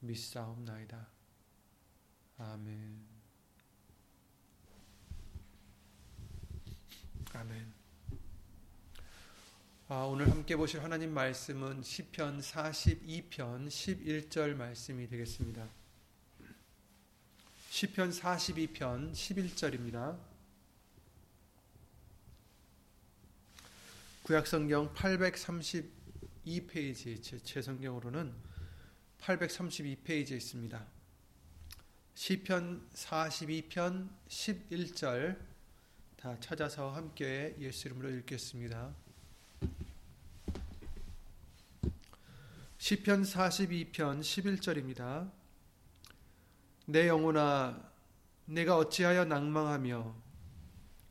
믿사옵나이다. 아멘. 아멘. 아, 오늘 함께 보실 하나님 말씀은 시편 42편 11절 말씀이 되겠습니다. 시편 42편 11절입니다. 구약성경 832페이지 제 성경으로는 832페이지에 있습니다. 시편 42편 11절 다 찾아서 함께 예수 이름으로 읽겠습니다. 시편 42편 11절입니다. 내 영혼아 내가 어찌하여 낭망하며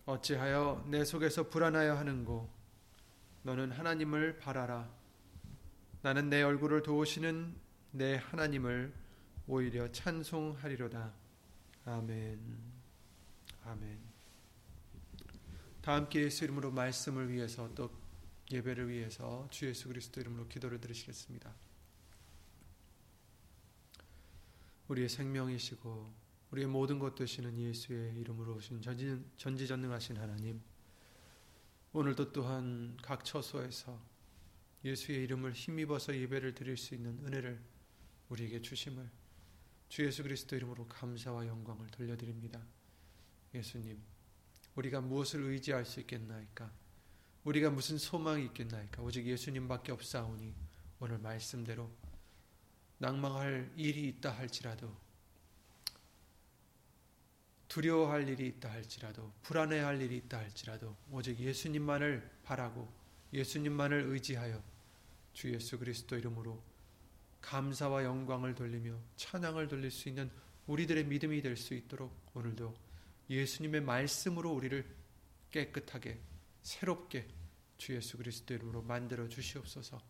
어찌하여 내 속에서 불안하여 하는고 너는 하나님을 바라라 나는 내 얼굴을 도우시는 내 하나님을 오히려 찬송하리로다. 아멘. 아멘. 다 함께 예수 이름으로 말씀을 위해서 또 예배를 위해서 주 예수 그리스도 이름으로 기도를 드리시겠습니다. 우리의 생명이시고 우리의 모든 것 되시는 예수의 이름으로 오신 전지, 전지전능하신 하나님 오늘도 또한 각 처소에서 예수의 이름을 힘입어서 예배를 드릴 수 있는 은혜를 우리에게 주심을 주 예수 그리스도 이름으로 감사와 영광을 돌려드립니다. 예수님, 우리가 무엇을 의지할 수 있겠나이까? 우리가 무슨 소망이 있겠나이까? 오직 예수님밖에 없사오니 오늘 말씀대로 낭망할 일이 있다 할지라도 두려워할 일이 있다 할지라도 불안해할 일이 있다 할지라도 오직 예수님만을 바라고 예수님만을 의지하여 주 예수 그리스도 이름으로 감사와 영광을 돌리며 찬양을 돌릴 수 있는 우리들의 믿음이 될 수 있도록 오늘도 예수님의 말씀으로 우리를 깨끗하게 새롭게 주 예수 그리스도 이름으로 만들어 주시옵소서.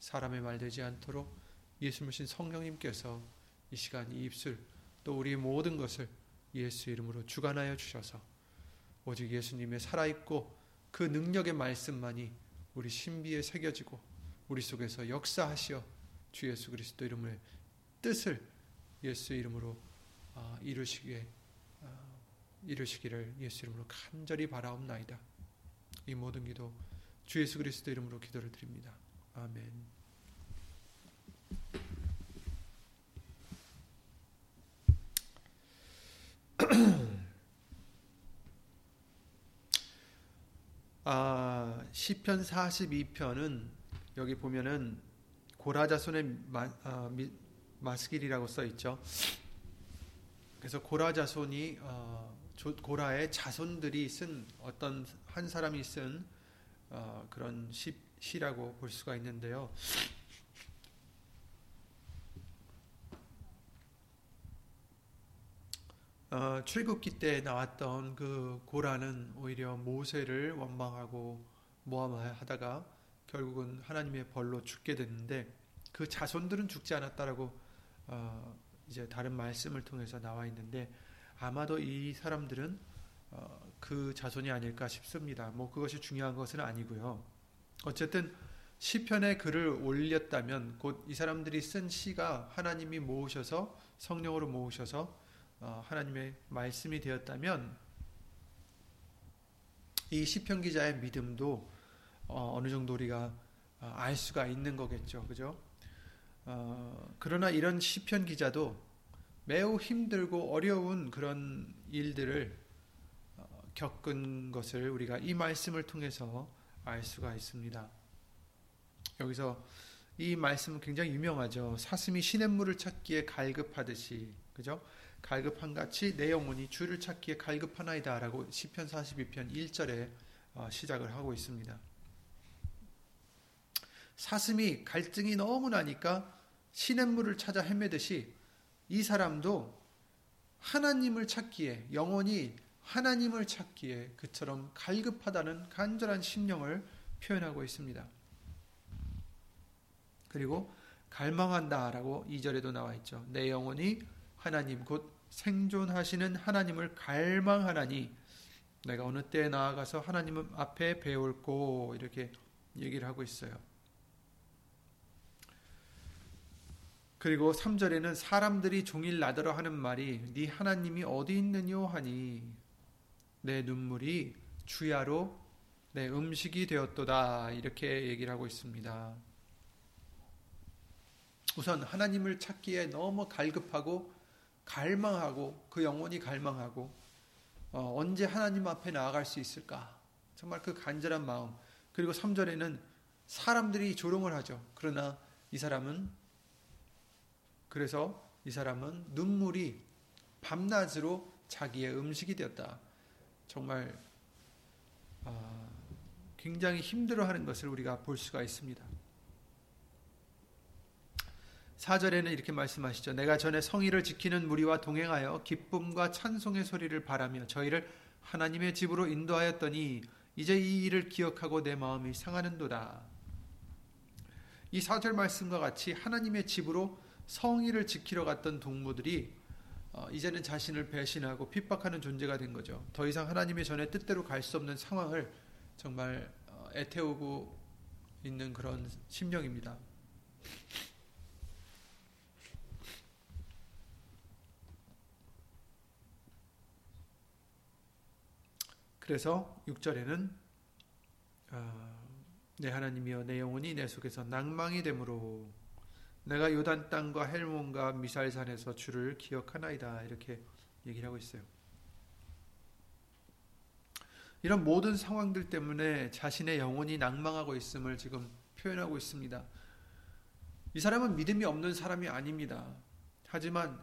사람의 말 되지 않도록 예수님신 성령님께서 이 시간 이 입술 또 우리의 모든 것을 예수 이름으로 주관하여 주셔서 오직 예수님의 살아있고 그 능력의 말씀만이 우리 신비에 새겨지고 우리 속에서 역사하시어 주 예수 그리스도 이름의 뜻을 예수 이름으로 아, 이루시기에 아, 이루시기를 예수 이름으로 간절히 바라옵나이다. 이 모든 기도 주 예수 그리스도 이름으로 기도를 드립니다. 아멘. 아, 시편 42편은 여기 보면은 고라자손의 마, 아, 마스길이라고 써 있죠. 그래서 고라자손이 어, 고라의 자손들이 쓴 어떤 한 사람이 쓴 어, 그런 시, 시라고 볼 수가 있는데요. 어, 출국기 때 나왔던 그 고라는 오히려 모세를 원망하고 모함하다가 결국은 하나님의 벌로 죽게 됐는데 그 자손들은 죽지 않았다라고 어 이제 다른 말씀을 통해서 나와 있는데 아마도 이 사람들은 어 그 자손이 아닐까 싶습니다. 뭐 그것이 중요한 것은 아니고요. 어쨌든 시편에 글을 올렸다면 곧 이 사람들이 쓴 시가 하나님이 모으셔서 성령으로 모으셔서 어 하나님의 말씀이 되었다면 이 시편 기자의 믿음도 어, 느 정도 우리가 어, 알 수가 있는 거겠죠. 그죠? 어, 그러나 이런 시편 기자도 매우 힘들고 어려운 그런 일들을 어, 겪은 것을 우리가 이 말씀을 통해서 알 수가 있습니다. 여기서 이 말씀은 굉장히 유명하죠. 사슴이 시냇물을 찾기에 갈급하듯이, 그죠? 갈급한 같이 내 영혼이 주를 찾기에 갈급하나이다라고 시편 42편 1절에 어, 시작을 하고 있습니다. 사슴이 갈증이 너무 나니까 시냇물을 찾아 헤매듯이 이 사람도 하나님을 찾기에 영혼이 하나님을 찾기에 그처럼 갈급하다는 간절한 심령을 표현하고 있습니다. 그리고 갈망한다라고 2절에도 나와 있죠. 내 영혼이 하나님 곧 생존하시는 하나님을 갈망하나니 내가 어느 때에 나아가서 하나님 앞에 배울고 이렇게 얘기를 하고 있어요. 그리고 3절에는 사람들이 종일 나더러 하는 말이 네 하나님이 어디 있느뇨 하니 내 눈물이 주야로 내 음식이 되었도다 이렇게 얘기를 하고 있습니다. 우선 하나님을 찾기에 너무 갈급하고 갈망하고 그 영혼이 갈망하고 어, 언제 하나님 앞에 나아갈 수 있을까? 정말 그 간절한 마음. 그리고 3절에는 사람들이 조롱을 하죠. 그러나 이 사람은 그래서 이 사람은 눈물이 밤낮으로 자기의 음식이 되었다. 정말 아, 굉장히 힘들어하는 것을 우리가 볼 수가 있습니다. 4절에는 이렇게 말씀하시죠. 내가 전에 성의를 지키는 무리와 동행하여 기쁨과 찬송의 소리를 바라며 저희를 하나님의 집으로 인도하였더니 이제 이 일을 기억하고 내 마음이 상하는도다. 이 4절 말씀과 같이 하나님의 집으로 성의를 지키러 갔던 동무들이 어, 이제는 자신을 배신하고 핍박하는 존재가 된 거죠. 더 이상 하나님의 전에 뜻대로 갈 수 없는 상황을 정말 어, 애태우고 있는 그런 심령입니다. 그래서 6절에는 어, 내 하나님이여 내 영혼이 내 속에서 낭망이 되므로 내가 요단 땅과 헬몬과 미살산에서 주를 기억하나이다 이렇게 얘기를 하고 있어요. 이런 모든 상황들 때문에 자신의 영혼이 낭망하고 있음을 지금 표현하고 있습니다. 이 사람은 믿음이 없는 사람이 아닙니다. 하지만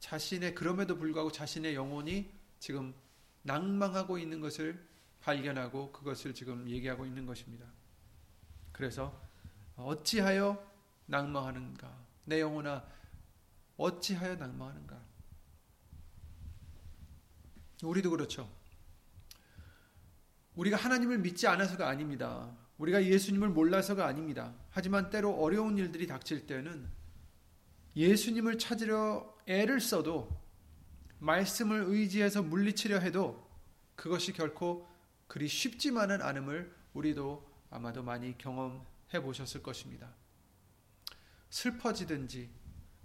자신의 그럼에도 불구하고 자신의 영혼이 지금 낭망하고 있는 것을 발견하고 그것을 지금 얘기하고 있는 것입니다. 그래서 어찌하여 낭망하는가? 내 영혼아 어찌하여 낭망하는가? 우리도 그렇죠. 우리가 하나님을 믿지 않아서가 아닙니다. 우리가 예수님을 몰라서가 아닙니다. 하지만 때로 어려운 일들이 닥칠 때는 예수님을 찾으려 애를 써도 말씀을 의지해서 물리치려 해도 그것이 결코 그리 쉽지만은 않음을 우리도 아마도 많이 경험해 보셨을 것입니다. 슬퍼지든지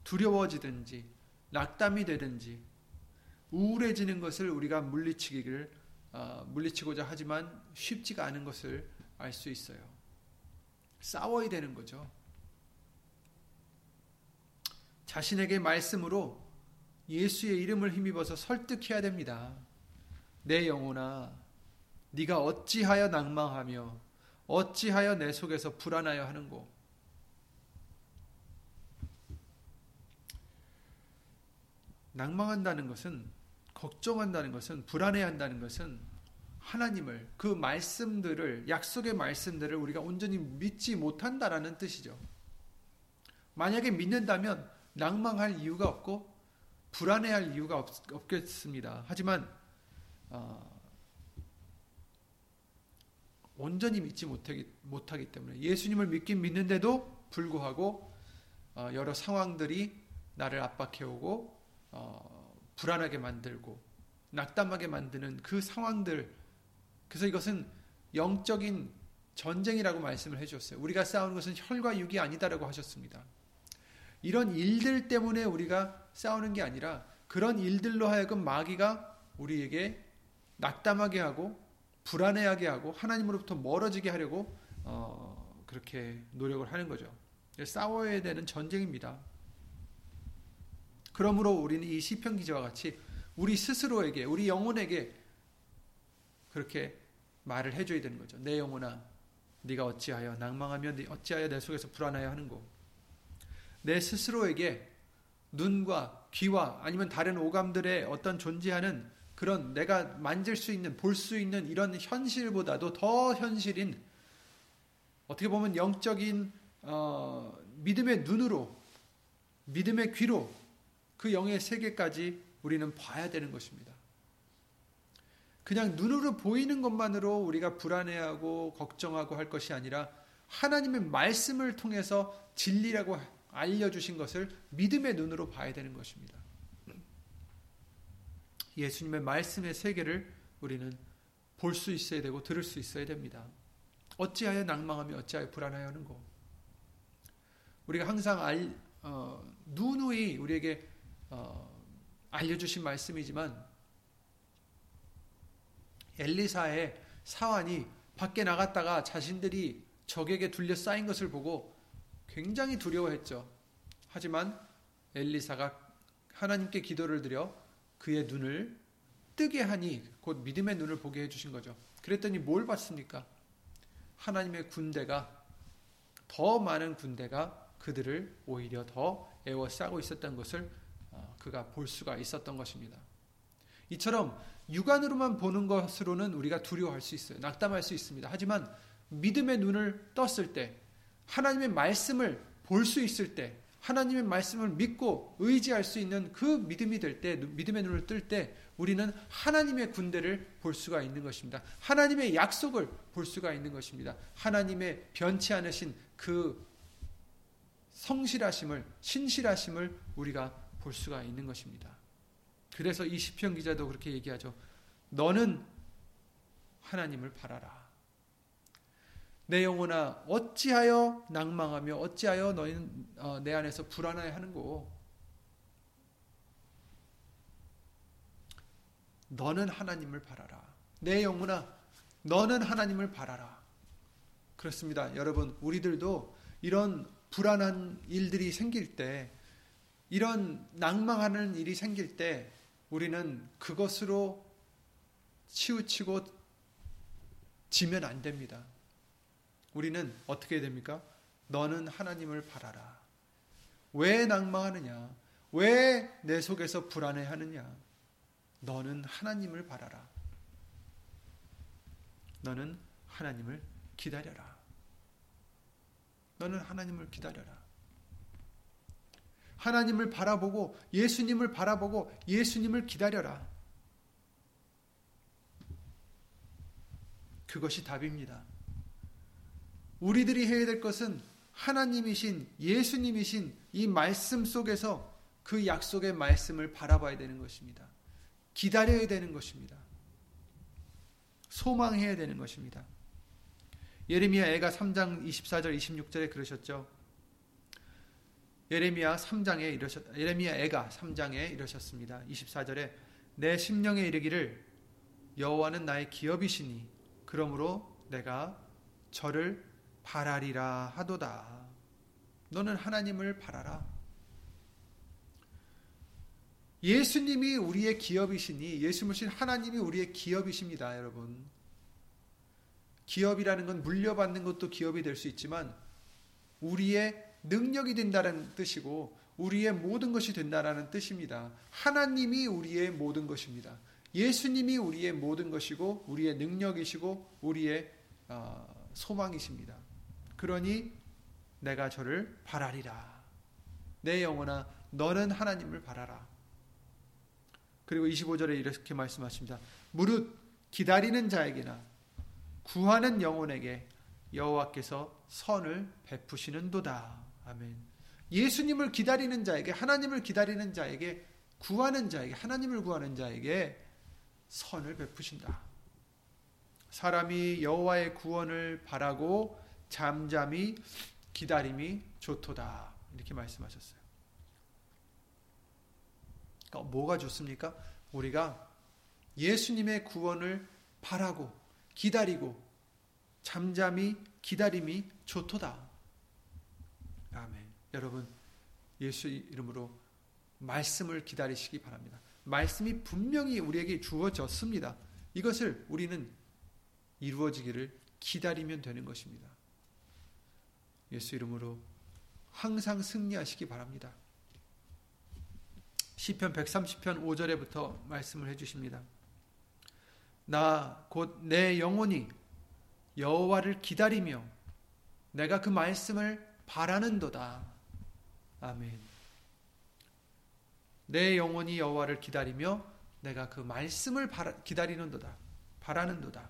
두려워지든지 낙담이 되든지 우울해지는 것을 우리가 물리치기를 어, 물리치고자 하지만 쉽지가 않은 것을 알 수 있어요. 싸워야 되는 거죠. 자신에게 말씀으로 예수의 이름을 힘입어서 설득해야 됩니다. 내 영혼아, 네가 어찌하여 낭망하며 어찌하여 내 속에서 불안하여 하는고? 낭망한다는 것은 걱정한다는 것은 불안해한다는 것은 하나님을 그 말씀들을 약속의 말씀들을 우리가 온전히 믿지 못한다라는 뜻이죠. 만약에 믿는다면 낭망할 이유가 없고 불안해할 이유가 없, 겠습니다 하지만 어, 온전히 믿지 못하기, 못하기 때문에 예수님을 믿긴 믿는데도 불구하고 어, 여러 상황들이 나를 압박해오고 어, 불안하게 만들고 낙담하게 만드는 그 상황들 그래서 이것은 영적인 전쟁이라고 말씀을 해주셨어요. 우리가 싸우는 것은 혈과 육이 아니다라고 하셨습니다. 이런 일들 때문에 우리가 싸우는 게 아니라 그런 일들로 하여금 마귀가 우리에게 낙담하게 하고 불안해하게 하고 하나님으로부터 멀어지게 하려고 어, 그렇게 노력을 하는 거죠. 싸워야 되는 전쟁입니다. 그러므로 우리는 이 시편 기자와 같이 우리 스스로에게 우리 영혼에게 그렇게 말을 해줘야 되는 거죠. 내 영혼아, 네가 어찌하여 낭망하며 어찌하여 내 속에서 불안하여 하는고. 내 스스로에게 눈과 귀와 아니면 다른 오감들의 어떤 존재하는 그런 내가 만질 수 있는 볼 수 있는 이런 현실보다도 더 현실인 어떻게 보면 영적인 어, 믿음의 눈으로 믿음의 귀로 그 영의 세계까지 우리는 봐야 되는 것입니다. 그냥 눈으로 보이는 것만으로 우리가 불안해하고 걱정하고 할 것이 아니라 하나님의 말씀을 통해서 진리라고 알려주신 것을 믿음의 눈으로 봐야 되는 것입니다. 예수님의 말씀의 세계를 우리는 볼 수 있어야 되고 들을 수 있어야 됩니다. 어찌하여 낭망하며 어찌하여 불안하여 하는고. 우리가 항상 알, 어, 누누이 우리에게 어, 알려주신 말씀이지만 엘리사의 사환이 밖에 나갔다가 자신들이 적에게 둘러싸인 것을 보고 굉장히 두려워했죠. 하지만 엘리사가 하나님께 기도를 드려 그의 눈을 뜨게 하니 곧 믿음의 눈을 보게 해주신 거죠. 그랬더니 뭘 봤습니까? 하나님의 군대가 더 많은 군대가 그들을 오히려 더 애워싸고 있었던 것을 어, 그가 볼 수가 있었던 것입니다. 이처럼 육안으로만 보는 것으로는 우리가 두려워할 수 있어요. 낙담할 수 있습니다. 하지만 믿음의 눈을 떴을 때, 하나님의 말씀을 볼 수 있을 때, 하나님의 말씀을 믿고 의지할 수 있는 그 믿음이 될 때, 믿음의 눈을 뜰 때, 우리는 하나님의 군대를 볼 수가 있는 것입니다. 하나님의 약속을 볼 수가 있는 것입니다. 하나님의 변치 않으신 그 성실하심을, 신실하심을 우리가 볼 수가 있는 것입니다. 그래서 이 시편 기자도 그렇게 얘기하죠. 너는 하나님을 바라라. 내 영혼아 어찌하여 낭망하며 어찌하여 너희는 어, 내 안에서 불안해 하는고 너는 하나님을 바라라. 내 영혼아 너는 하나님을 바라라. 그렇습니다. 여러분 우리들도 이런 불안한 일들이 생길 때 이런 낭망하는 일이 생길 때 우리는 그것으로 치우치고 지면 안 됩니다. 우리는 어떻게 됩니까? 너는 하나님을 바라라. 왜 낭망하느냐? 왜 내 속에서 불안해하느냐? 너는 하나님을 바라라. 너는 하나님을 기다려라. 너는 하나님을 기다려라. 하나님을 바라보고 예수님을 바라보고 예수님을 기다려라. 그것이 답입니다. 우리들이 해야 될 것은 하나님이신 예수님이신 이 말씀 속에서 그 약속의 말씀을 바라봐야 되는 것입니다. 기다려야 되는 것입니다. 소망해야 되는 것입니다. 예레미야 애가 3장 24절 26절에 그러셨죠. 예레미야 3장에 이러셨 예레미야 애가 3장에 이러셨습니다. 24절에 내 심령에 이르기를 여호와는 나의 기업이시니 그러므로 내가 저를 바라리라 하도다. 너는 하나님을 바라라. 예수님이 우리의 기업이시니 예수님이신 하나님이 우리의 기업이십니다, 여러분. 기업이라는 건 물려받는 것도 기업이 될 수 있지만 우리의 능력이 된다는 뜻이고 우리의 모든 것이 된다라는 뜻입니다. 하나님이 우리의 모든 것입니다. 예수님이 우리의 모든 것이고 우리의 능력이시고 우리의 어, 소망이십니다. 그러니 내가 저를 바라리라. 내 영혼아 너는 하나님을 바라라. 그리고 25절에 이렇게 말씀하십니다. 무릇 기다리는 자에게나 구하는 영혼에게 여호와께서 선을 베푸시는도다. 아멘. 예수님을 기다리는 자에게 하나님을 기다리는 자에게 구하는 자에게 하나님을 구하는 자에게 선을 베푸신다. 사람이 여호와의 구원을 바라고 잠잠히 기다림이 좋도다. 이렇게 말씀하셨어요. 그러니까 뭐가 좋습니까? 우리가 예수님의 구원을 바라고 기다리고 잠잠히 기다림이 좋도다. 아멘. 여러분 예수 이름으로 말씀을 기다리시기 바랍니다. 말씀이 분명히 우리에게 주어졌습니다. 이것을 우리는 이루어지기를 기다리면 되는 것입니다. 예수 이름으로 항상 승리하시기 바랍니다. 시편 130편 5절에부터 말씀을 해 주십니다. 나 곧 내 영혼이 여호와를 기다리며 내가 그 말씀을 바라는도다. 아멘. 내 영혼이 여호와를 기다리며 내가 그 말씀을 바라, 기다리는도다. 바라는도다.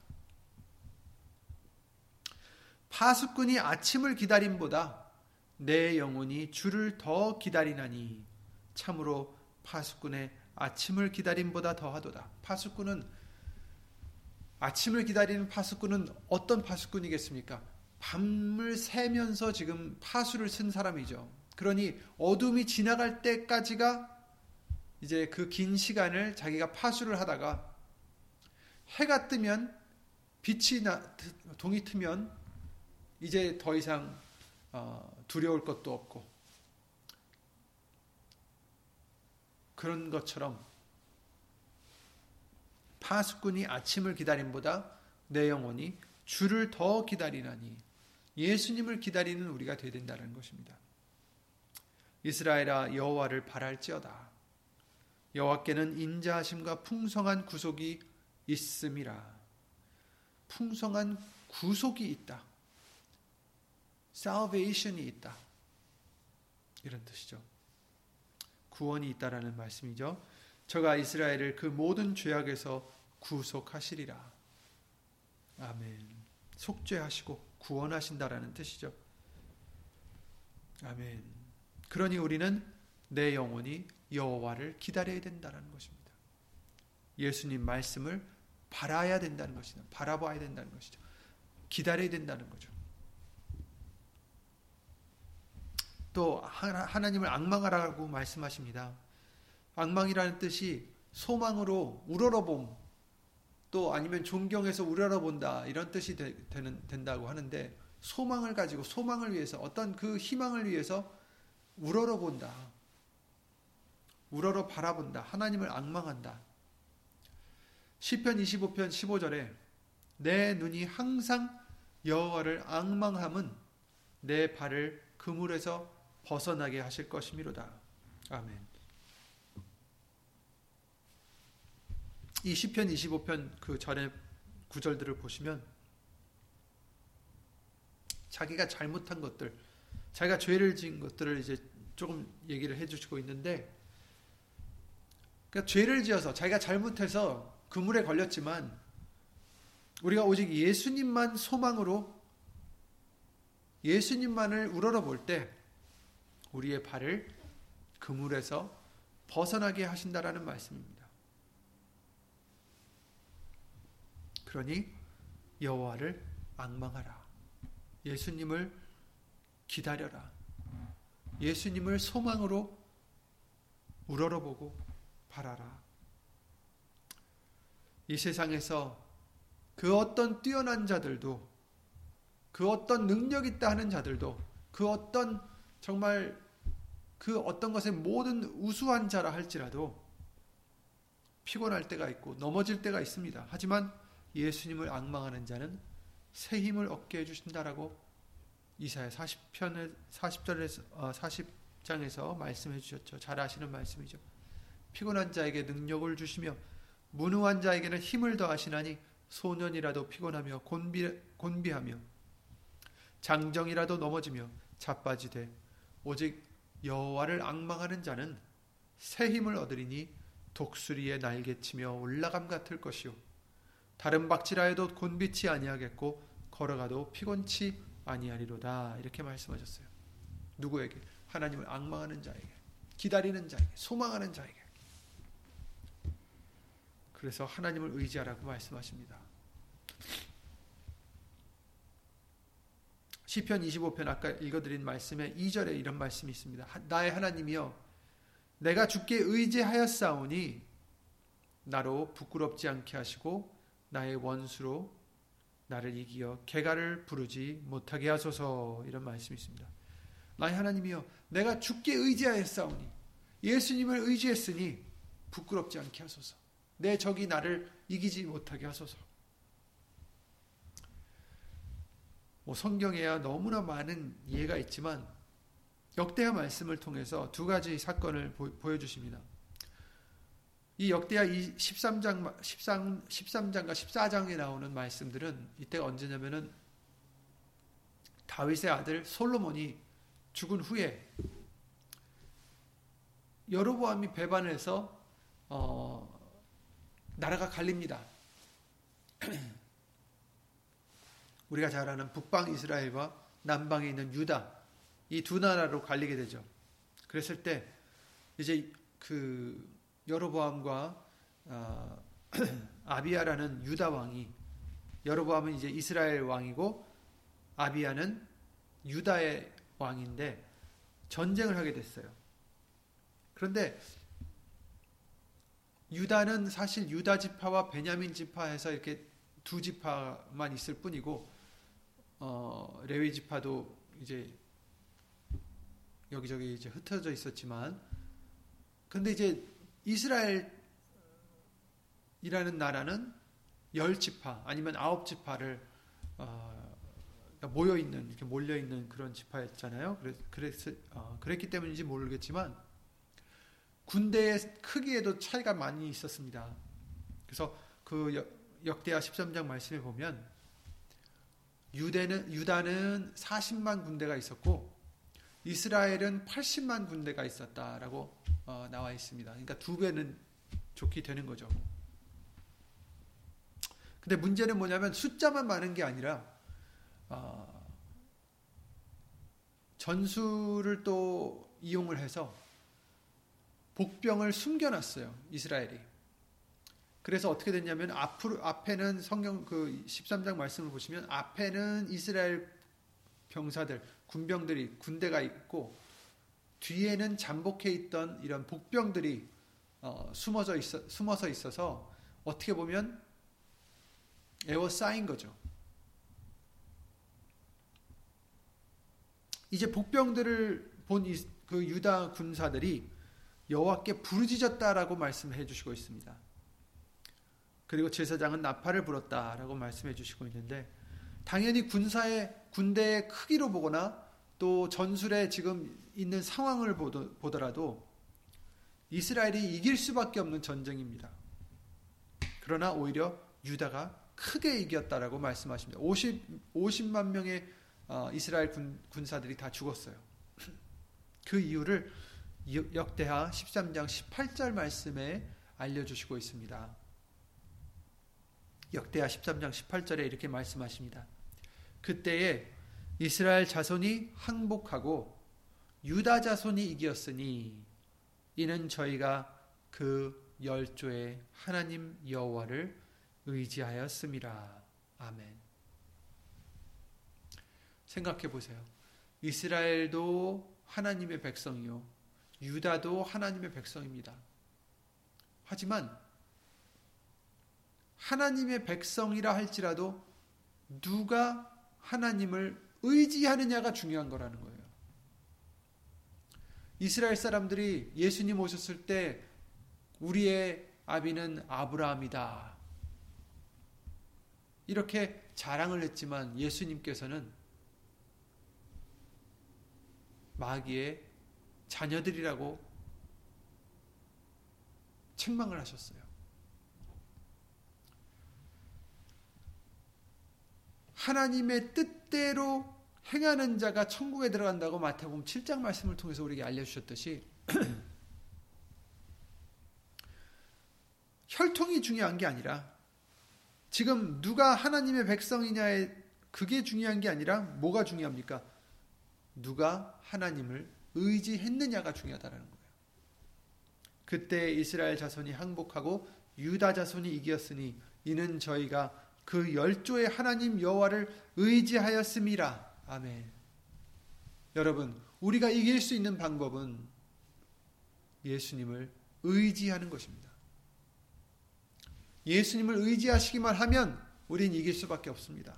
파수꾼이 아침을 기다림보다 내 영혼이 주를 더 기다리나니 참으로 파수꾼의 아침을 기다림보다 더하도다. 파수꾼은 아침을 기다리는 파수꾼은 어떤 파수꾼이겠습니까? 밤을 새면서 지금 파수를 쓴 사람이죠. 그러니 어둠이 지나갈 때까지가 이제 그 긴 시간을 자기가 파수를 하다가 해가 뜨면 빛이 나, 동이 트면 이제 더 이상 어, 두려울 것도 없고 그런 것처럼 파수꾼이 아침을 기다림보다 내 영혼이 주를 더 기다리나니 예수님을 기다리는 우리가 되야 된다는 것입니다. 이스라엘아 여호와를 바랄지어다. 여호와께는 인자하심과 풍성한 구속이 있음이라. 풍성한 구속이 있다. salvation이 있다. 이런 뜻이죠. 구원이 있다라는 말씀이죠. 저가 이스라엘을 그 모든 죄악에서 구속하시리라. 아멘. 속죄하시고 구원하신다라는 뜻이죠. 아멘. 그러니 우리는 내 영혼이 여호와를 기다려야 된다는 것입니다. 예수님 말씀을 바라야 된다는 것이다. 바라봐야 된다는 것이죠. 기다려야 된다는 거죠. 또 하나님을 악망하라고 말씀하십니다. 악망이라는 뜻이 소망으로 우러러봄 또 아니면 존경해서 우러러본다 이런 뜻이 되, 는 된다고 하는데 소망을 가지고 소망을 위해서 어떤 그 희망을 위해서 우러러본다. 우러러 바라본다. 하나님을 악망한다. 시편 25편 15절에 내 눈이 항상 여호와를 악망함은 내 발을 그물에서 벗어나게 하실 것이미로다. 아멘. 이 시편 25편 그 전에 구절들을 보시면 자기가 잘못한 것들, 자기가 죄를 지은 것들을 이제 조금 얘기를 해 주시고 있는데, 그러니까 죄를 지어서 자기가 잘못해서 그물에 걸렸지만 우리가 오직 예수님만 소망으로 예수님만을 우러러 볼 때 우리의 발을 그물에서 벗어나게 하신다라는 말씀입니다. 그러니 여호와를 악망하라. 예수님을 기다려라. 예수님을 소망으로 우러러보고 바라라. 이 세상에서 그 어떤 뛰어난 자들도 그 어떤 능력 있다 하는 자들도 그 어떤 정말 그 어떤 것에 모든 우수한 자라 할지라도 피곤할 때가 있고 넘어질 때가 있습니다. 하지만 예수님을 악망하는 자는 새 힘을 얻게 해주신다라고 이사야 40편에 40절에서 40장에서 말씀해 주셨죠. 잘 아시는 말씀이죠. 피곤한 자에게 능력을 주시며 무능한 자에게는 힘을 더하시나니 소년이라도 피곤하며 곤비, 곤비하며 장정이라도 넘어지며 자빠지되 오직 여호와를 악망하는 자는 새 힘을 얻으리니 독수리의 날개치며 올라감 같을 것이요 다른 박지라 해도 곤비치 아니하겠고 걸어가도 피곤치 아니하리로다 이렇게 말씀하셨어요. 누구에게? 하나님을 악망하는 자에게, 기다리는 자에게, 소망하는 자에게. 그래서 하나님을 의지하라고 말씀하십니다. 시편 25편 아까 읽어드린 말씀에 2절에 이런 말씀이 있습니다. 나의 하나님이여 내가 주께 의지하였사오니 나로 부끄럽지 않게 하시고 나의 원수로 나를 이기어 개가를 부르지 못하게 하소서 이런 말씀이 있습니다. 나의 하나님이여 내가 주께 의지하였사오니 예수님을 의지했으니 부끄럽지 않게 하소서. 내 적이 나를 이기지 못하게 하소서. 뭐 성경에야 너무나 많은 예가 있지만 역대하 말씀을 통해서 두 가지 사건을 보, 여주십니다 이 역대하 13장, 13, 13장과 14장에 나오는 말씀들은 이때가 언제냐면은 다윗의 아들 솔로몬이 죽은 후에 여로보암이 배반해서 어, 나라가 갈립니다. 우리가 잘 아는 북방 이스라엘과 남방에 있는 유다 이 두 나라로 갈리게 되죠. 그랬을 때 이제 그 여로보암과 어, 아비야라는 유다 왕이 여로보암은 이제 이스라엘 왕이고 아비야는 유다의 왕인데 전쟁을 하게 됐어요. 그런데 유다는 사실 유다 지파와 베냐민 지파에서 이렇게 두 지파만 있을 뿐이고 어, 레위 지파도 이제 여기저기 이제 흩어져 있었지만 근데 이제 이스라엘이라는 나라는 열 지파 아니면 아홉 지파를 어, 모여 있는 이렇게 몰려 있는 그런 지파였잖아요. 그랬, 어, 그랬기 때문인지 모르겠지만 군대의 크기에도 차이가 많이 있었습니다. 그래서 그 역대하 13장 말씀에 보면 유대는 유다는 40만 군대가 있었고 이스라엘은 80만 군대가 있었다라고 어, 나와 있습니다. 그러니까 두 배는 좋게 되는 거죠. 근데 문제는 뭐냐면 숫자만 많은 게 아니라 어, 전술을 또 이용을 해서 복병을 숨겨놨어요. 이스라엘이. 그래서 어떻게 됐냐면 앞으로 앞에는 성경 그 13장 말씀을 보시면 앞에는 이스라엘 병사들, 군병들이 군대가 있고 뒤에는 잠복해 있던 이런 복병들이 어, 숨어져 있어 숨어서 있어서 어떻게 보면 에워싸인 거죠. 이제 복병들을 본 그 유다 군사들이 여호와께 부르짖었다라고 말씀해 주시고 있습니다. 그리고 제사장은 나팔을 불었다라고 말씀해 주시고 있는데 당연히 군사의 군대의 크기로 보거나 또 전술에 지금 있는 상황을 보더라도 이스라엘이 이길 수밖에 없는 전쟁입니다. 그러나 오히려 유다가 크게 이겼다라고 말씀하십니다. 50, 50만 명의 어, 이스라엘 군, 군사들이 다 죽었어요. 그 이유를 역대하 13장 18절 말씀에 알려주시고 있습니다. 역대하 13장 18절에 이렇게 말씀하십니다. 그때에 이스라엘 자손이 항복하고 유다 자손이 이겼으니 이는 저희가 그 열조의 하나님 여호와를 의지하였습니다. 아멘. 생각해 보세요. 이스라엘도 하나님의 백성이요. 유다도 하나님의 백성입니다. 하지만 하나님의 백성이라 할지라도 누가 하나님을 의지하느냐가 중요한 거라는 거예요. 이스라엘 사람들이 예수님 오셨을 때 우리의 아비는 아브라함이다. 이렇게 자랑을 했지만 예수님께서는 마귀의 자녀들이라고 책망을 하셨어요. 하나님의 뜻대로 행하는 자가 천국에 들어간다고 마태복음 7장 말씀을 통해서 우리에게 알려주셨듯이 혈통이 중요한 게 아니라 지금 누가 하나님의 백성이냐에 그게 중요한 게 아니라 뭐가 중요합니까? 누가 하나님을 의지했느냐가 중요하다는 거예요. 그때 이스라엘 자손이 항복하고 유다 자손이 이겼으니 이는 저희가 그 열조의 하나님 여호와를 의지하였음이라. 아멘. 여러분, 우리가 이길 수 있는 방법은 예수님을 의지하는 것입니다. 예수님을 의지하시기만 하면 우린 이길 수밖에 없습니다.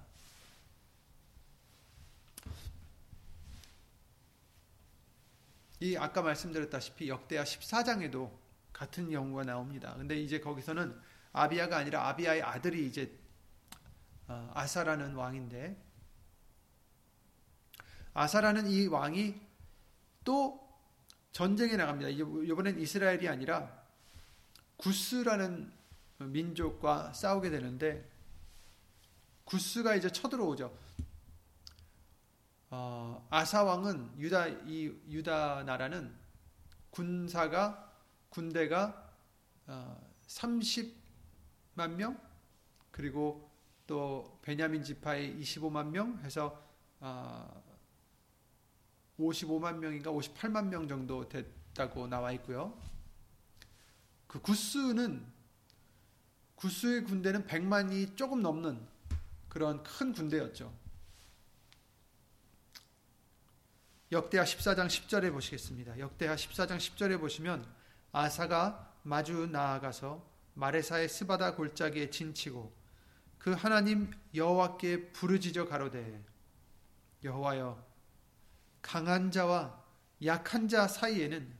이 아까 말씀드렸다시피 역대하 14장에도 같은 경우가 나옵니다. 근데 이제 거기서는 아비야가 아니라 아비야의 아들이 이제 어, 아사라는 왕인데 아사라는 이 왕이 또 전쟁에 나갑니다. 이번엔 이스라엘이 아니라 구스라는 민족과 싸우게 되는데 구스가 이제 쳐들어오죠. 어, 아사 왕은 유다 이 유다 나라는 군사가 군대가 어, 30만 명 그리고 또 베냐민 지파의 25만 명 해서 어, 55만 명인가 58만 명 정도 됐다고 나와 있고요. 그 구스는 구스의 군대는 100만이 조금 넘는 그런 큰 군대였죠. 역대하 14장 10절에 보시겠습니다. 역대하 14장 10절에 보시면 아사가 마주 나아가서 마레사의 스바다 골짜기에 진치고 그 하나님 여호와께 부르짖어 가로되 여호와여 강한 자와 약한 자 사이에는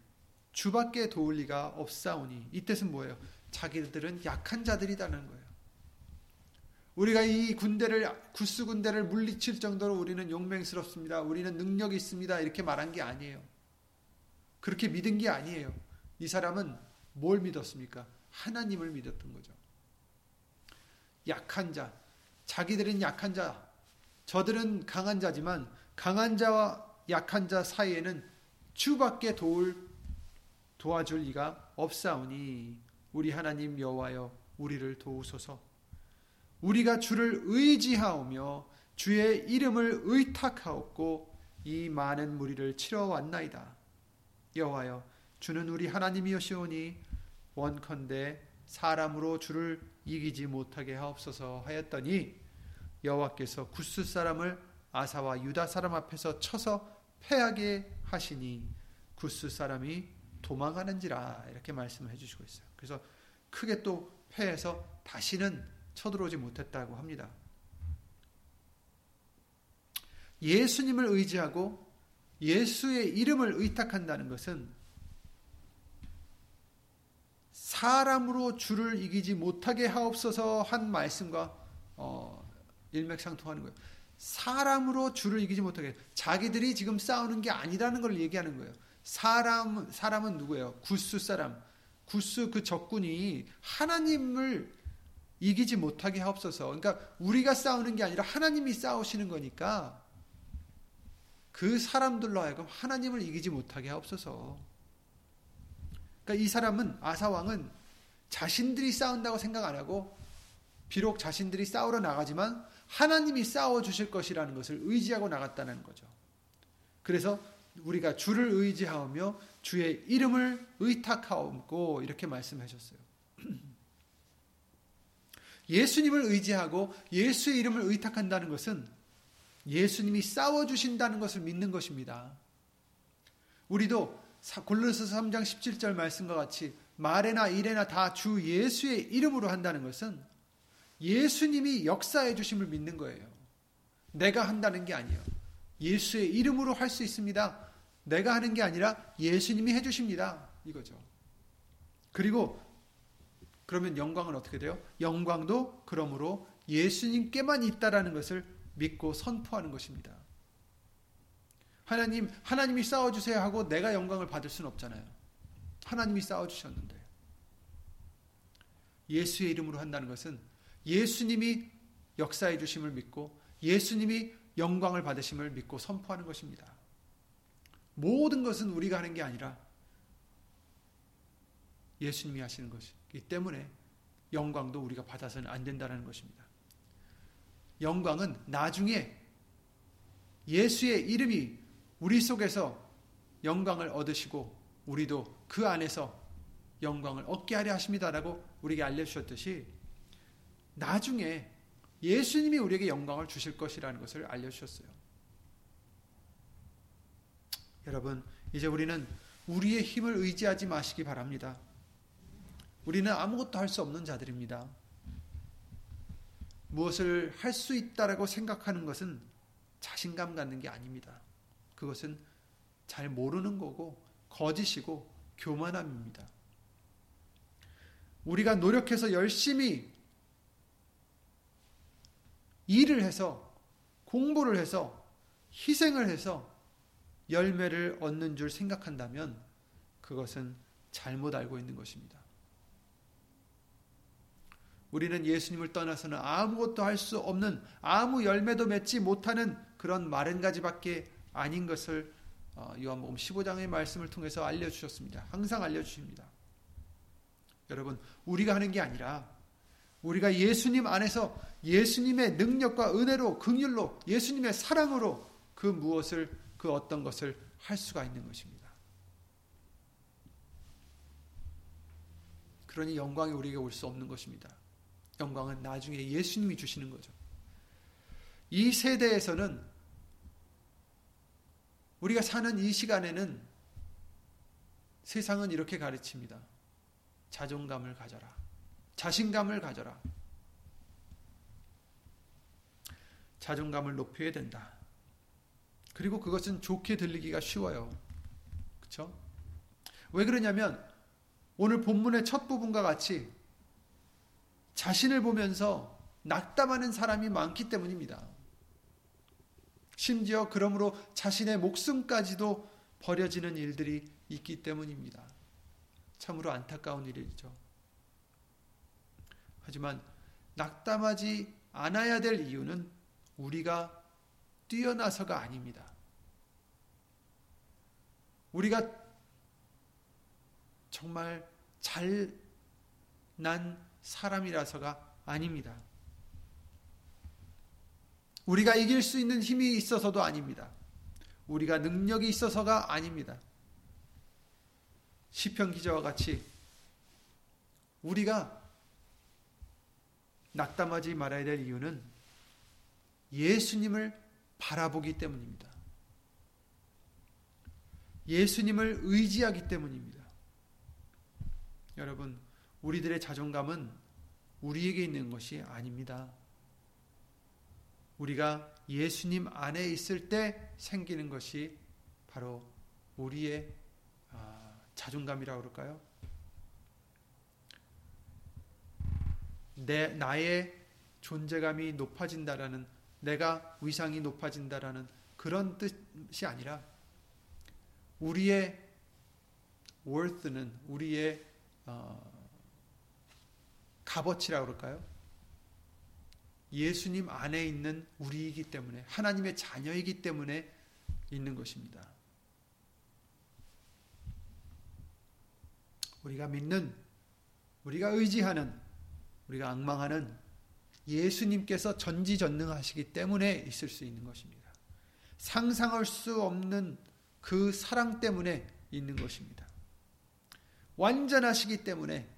주밖에 도울 리가 없사오니 이 뜻은 뭐예요? 자기들은 약한 자들이라는 거예요. 우리가 이 군대를 구스 군대를 물리칠 정도로 우리는 용맹스럽습니다. 우리는 능력이 있습니다. 이렇게 말한 게 아니에요. 그렇게 믿은 게 아니에요. 이 사람은 뭘 믿었습니까? 하나님을 믿었던 거죠. 약한 자, 자기들은 약한 자, 저들은 강한 자지만 강한 자와 약한 자 사이에는 주밖에 도울 도와줄 리가 없사오니 우리 하나님 여호와여 우리를 도우소서. 우리가 주를 의지하오며 주의 이름을 의탁하옵고 이 많은 무리를 치러 왔나이다. 여호와여 주는 우리 하나님이시오니 원컨대 사람으로 주를 이기지 못하게 하옵소서 하였더니 여호와께서 구스 사람을 아사와 유다 사람 앞에서 쳐서 패하게 하시니 구스 사람이 도망가는지라 이렇게 말씀을 해주시고 있어요. 그래서 크게 또 패해서 다시는 쳐들어오지 못했다고 합니다. 예수님을 의지하고 예수의 이름을 의탁한다는 것은 사람으로 주를 이기지 못하게 하옵소서 한 말씀과 어, 일맥상통하는 거예요. 사람으로 주를 이기지 못하게 자기들이 지금 싸우는 게 아니라는 걸 얘기하는 거예요. 사람 사람은 누구예요? 구스 사람. 구스 그 적군이 하나님을 이기지 못하게 하옵소서. 그러니까 우리가 싸우는 게 아니라 하나님이 싸우시는 거니까 그 사람들로 하여금 하나님을 이기지 못하게 하옵소서. 그러니까 이 사람은 아사 왕은 자신들이 싸운다고 생각 안 하고 비록 자신들이 싸우러 나가지만 하나님이 싸워 주실 것이라는 것을 의지하고 나갔다는 거죠. 그래서 우리가 주를 의지하며 주의 이름을 의탁하옵고 이렇게 말씀하셨어요. 예수님을 의지하고 예수의 이름을 의탁한다는 것은 예수님이 싸워 주신다는 것을 믿는 것입니다. 우리도 골로새서 3장 17절 말씀과 같이 말에나 일에나 다 주 예수의 이름으로 한다는 것은 예수님이 역사해 주심을 믿는 거예요. 내가 한다는 게 아니에요. 예수의 이름으로 할 수 있습니다. 내가 하는 게 아니라 예수님이 해 주십니다. 이거죠. 그리고 그러면 영광은 어떻게 돼요? 영광도 그러므로 예수님께만 있다라는 것을 믿고 선포하는 것입니다. 하나님, 하나님이 싸워주세요 하고 내가 영광을 받을 수는 없잖아요. 하나님이 싸워주셨는데. 예수의 이름으로 한다는 것은 예수님이 역사해 주심을 믿고 예수님이 영광을 받으심을 믿고 선포하는 것입니다. 모든 것은 우리가 하는 게 아니라 예수님이 하시는 것이기 때문에 영광도 우리가 받아서는 안 된다는 것입니다. 영광은 나중에 예수의 이름이 우리 속에서 영광을 얻으시고 우리도 그 안에서 영광을 얻게 하려 하십니다라고 우리에게 알려주셨듯이 나중에 예수님이 우리에게 영광을 주실 것이라는 것을 알려주셨어요. 여러분, 이제 우리는 우리의 힘을 의지하지 마시기 바랍니다. 우리는 아무것도 할 수 없는 자들입니다. 무엇을 할 수 있다라고 생각하는 것은 자신감 갖는 게 아닙니다. 그것은 잘 모르는 거고 거짓이고 교만함입니다. 우리가 노력해서 열심히 일을 해서 공부를 해서 희생을 해서 열매를 얻는 줄 생각한다면 그것은 잘못 알고 있는 것입니다. 우리는 예수님을 떠나서는 아무것도 할 수 없는 아무 열매도 맺지 못하는 그런 마른 가지밖에 아닌 것을 어, 요한복음 15장의 말씀을 통해서 알려주셨습니다. 항상 알려주십니다. 여러분, 우리가 하는 게 아니라 우리가 예수님 안에서 예수님의 능력과 은혜로 긍휼로 예수님의 사랑으로 그 무엇을 그 어떤 것을 할 수가 있는 것입니다. 그러니 영광이 우리에게 올 수 없는 것입니다. 영광은 나중에 예수님이 주시는 거죠. 이 세대에서는 우리가 사는 이 시간에는 세상은 이렇게 가르칩니다. 자존감을 가져라. 자신감을 가져라. 자존감을 높여야 된다. 그리고 그것은 좋게 들리기가 쉬워요. 그렇죠? 왜 그러냐면 오늘 본문의 첫 부분과 같이 자신을 보면서 낙담하는 사람이 많기 때문입니다. 심지어 그러므로 자신의 목숨까지도 버려지는 일들이 있기 때문입니다. 참으로 안타까운 일이죠. 하지만 낙담하지 않아야 될 이유는 우리가 뛰어나서가 아닙니다. 우리가 정말 잘 난 사람이라서가 아닙니다. 우리가 이길 수 있는 힘이 있어서도 아닙니다. 우리가 능력이 있어서가 아닙니다. 시편 기자와 같이 우리가 낙담하지 말아야 될 이유는 예수님을 바라보기 때문입니다. 예수님을 의지하기 때문입니다. 여러분, 우리들의 자존감은 우리에게 있는 것이 아닙니다. 우리가 예수님 안에 있을 때 생기는 것이 바로 우리의 아, 자존감이라고 그럴까요? 내 나의 존재감이 높아진다라는 내가 위상이 높아진다라는 그런 뜻이 아니라 우리의 worth는 우리의 어, 값어치라고 그럴까요? 예수님 안에 있는 우리이기 때문에 하나님의 자녀이기 때문에 있는 것입니다. 우리가 믿는 우리가 의지하는 우리가 악망하는 예수님께서 전지전능하시기 때문에 있을 수 있는 것입니다. 상상할 수 없는 그 사랑 때문에 있는 것입니다. 완전하시기 때문에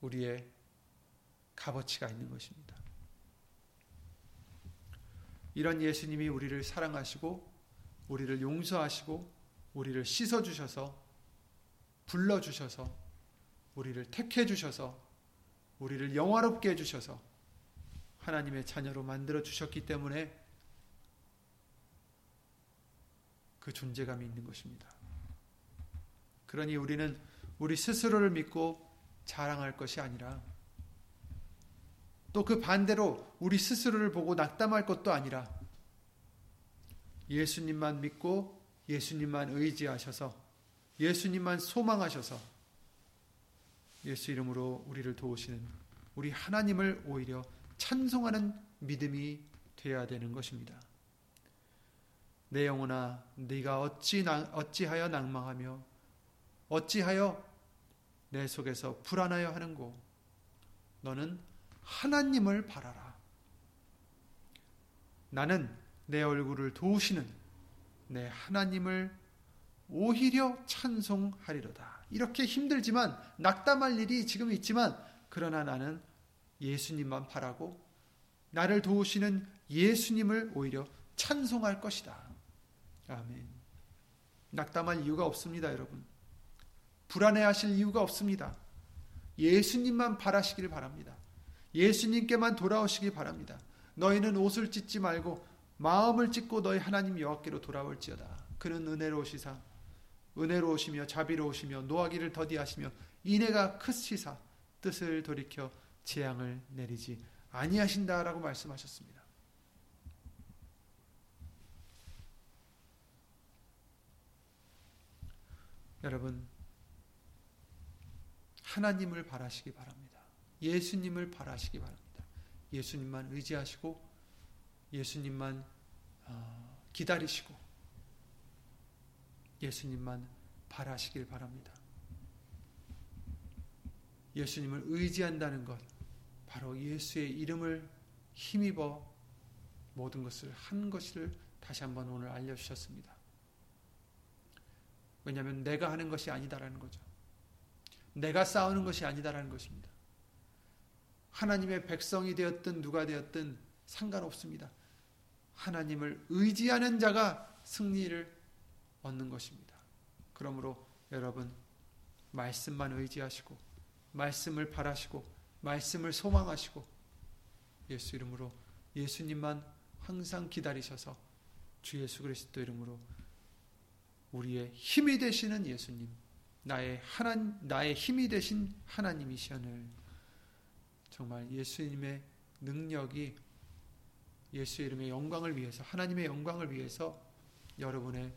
우리의 값어치가 있는 것입니다. 이런 예수님이 우리를 사랑하시고 우리를 용서하시고 우리를 씻어 주셔서 불러 주셔서 우리를 택해 주셔서 우리를 영화롭게 해 주셔서 하나님의 자녀로 만들어 주셨기 때문에 그 존재감이 있는 것입니다. 그러니 우리는 우리 스스로를 믿고 자랑할 것이 아니라 또 그 반대로 우리 스스로를 보고 낙담할 것도 아니라 예수님만 믿고 예수님만 의지하셔서 예수님만 소망하셔서 예수 이름으로 우리를 도우시는 우리 하나님을 오히려 찬송하는 믿음이 되어야 되는 것입니다. 내 영혼아 네가 어찌 어찌하여 낭망하며 어찌하여 내 속에서 불안하여 하는고 너는 하나님을 바라라. 나는 내 얼굴을 도우시는 내 하나님을 오히려 찬송하리로다. 이렇게 힘들지만 낙담할 일이 지금 있지만 그러나 나는 예수님만 바라고 나를 도우시는 예수님을 오히려 찬송할 것이다. 아멘. 낙담할 이유가 없습니다, 여러분. 불안해하실 이유가 없습니다. 예수님만 바라시기를 바랍니다. 예수님께만 돌아오시기 바랍니다. 너희는 옷을 찢지 말고 마음을 찢고 너희 하나님 여호와께로 돌아올지어다. 그는 은혜로우시사 은혜로우시며 자비로우시며 노하기를 더디하시며 인애가 크시사 뜻을 돌이켜 재앙을 내리지 아니하신다라고 말씀하셨습니다. 여러분 하나님을 바라시기 바랍니다. 예수님을 바라시기 바랍니다. 예수님만 의지하시고 예수님만 어, 기다리시고 예수님만 바라시길 바랍니다. 예수님을 의지한다는 것, 바로 예수의 이름을 힘입어 모든 것을 한 것을 다시 한번 오늘 알려주셨습니다. 왜냐하면 내가 하는 것이 아니다라는 거죠. 내가 싸우는 것이 아니다라는 것입니다. 하나님의 백성이 되었든 누가 되었든 상관없습니다. 하나님을 의지하는 자가 승리를 얻는 것입니다. 그러므로 여러분 말씀만 의지하시고 말씀을 바라시고 말씀을 소망하시고 예수 이름으로 예수님만 항상 기다리셔서 주 예수 그리스도 이름으로 우리의 힘이 되시는 예수님 나의 하나 나의 힘이 되신 하나님이시오늘 정말 예수님의 능력이 예수 이름의 영광을 위해서 하나님의 영광을 위해서 여러분의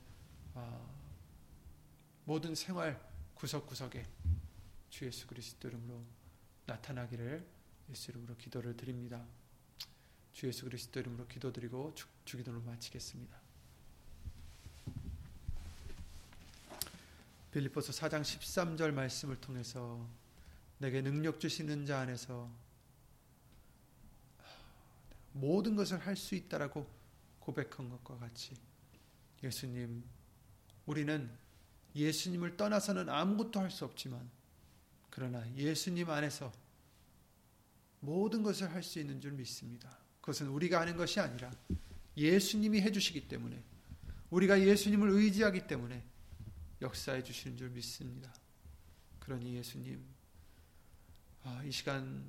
어, 모든 생활 구석구석에 주 예수 그리스도 이름으로 나타나기를 예수 이름으로 기도를 드립니다. 주 예수 그리스도 이름으로 기도드리고 주, 주기도를 마치겠습니다. 빌립보서 4장 13절 말씀을 통해서 내게 능력 주시는 자 안에서 모든 것을 할 수 있다라고 고백한 것과 같이 예수님 우리는 예수님을 떠나서는 아무것도 할 수 없지만 그러나 예수님 안에서 모든 것을 할 수 있는 줄 믿습니다. 그것은 우리가 하는 것이 아니라 예수님이 해 주시기 때문에 우리가 예수님을 의지하기 때문에 역사해 주시는 줄 믿습니다. 그러니 예수님 아, 이 시간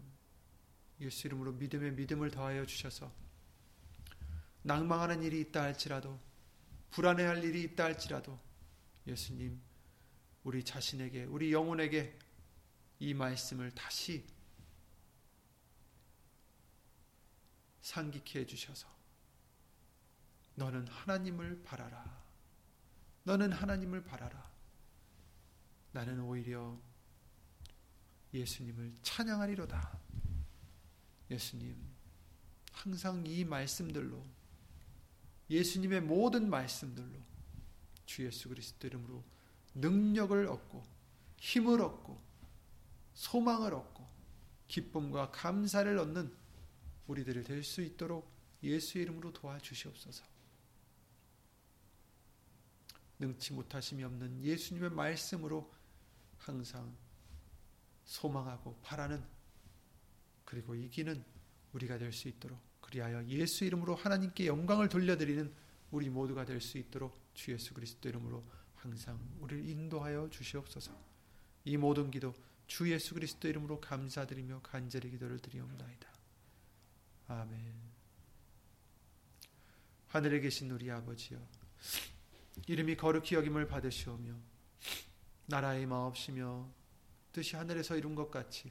예수 이름으로 믿음의 믿음을 더하여 주셔서 낭망하는 일이 있다 할지라도 불안해할 일이 있다 할지라도 예수님 우리 자신에게 우리 영혼에게 이 말씀을 다시 상기케 해 주셔서 너는 하나님을 바라라. 너는 하나님을 바라라. 나는 오히려 예수님을 찬양하리로다. 예수님, 항상 이 말씀들로, 예수님의 모든 말씀들로 주 예수 그리스도 이름으로 능력을 얻고, 힘을 얻고, 소망을 얻고, 기쁨과 감사를 얻는 우리들이 될수 있도록 예수 이름으로 도와주시옵소서. 능치 못하심이 없는 예수님의 말씀으로 항상 소망하고 바라는 그리고 이기는 우리가 될 수 있도록 그리하여 예수 이름으로 하나님께 영광을 돌려드리는 우리 모두가 될 수 있도록 주 예수 그리스도 이름으로 항상 우리를 인도하여 주시옵소서. 이 모든 기도 주 예수 그리스도 이름으로 감사드리며 간절히 기도를 드리옵나이다. 아멘. 하늘에 계신 우리 아버지여 이름이 거룩히 여김을 받으시오며 나라의 마옵시며 뜻이 하늘에서 이룬 것 같이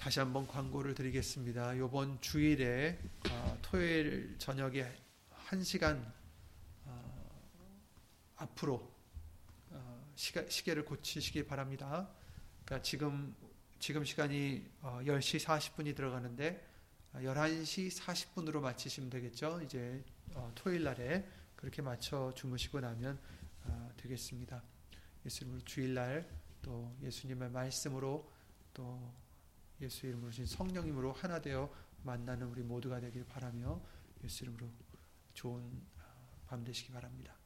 다시 한번 광고를 드리겠습니다. 이번 주일에 어, 토요일 저녁에 1시간 어, 앞으로 어, 시가, 시계를 고치시기 바랍니다. 그러니까 지금 지금 시간이 10시 40분이 들어가는데 11시 40분으로 마치시면 되겠죠. 이제 토요일 날에 그렇게 맞춰 주무시고 나면 되겠습니다. 예수님으로 주일날 또 예수님의 말씀으로 또 예수 이름으로 신 성령님으로 하나 되어 만나는 우리 모두가 되길 바라며 예수 이름으로 좋은 밤 되시기 바랍니다.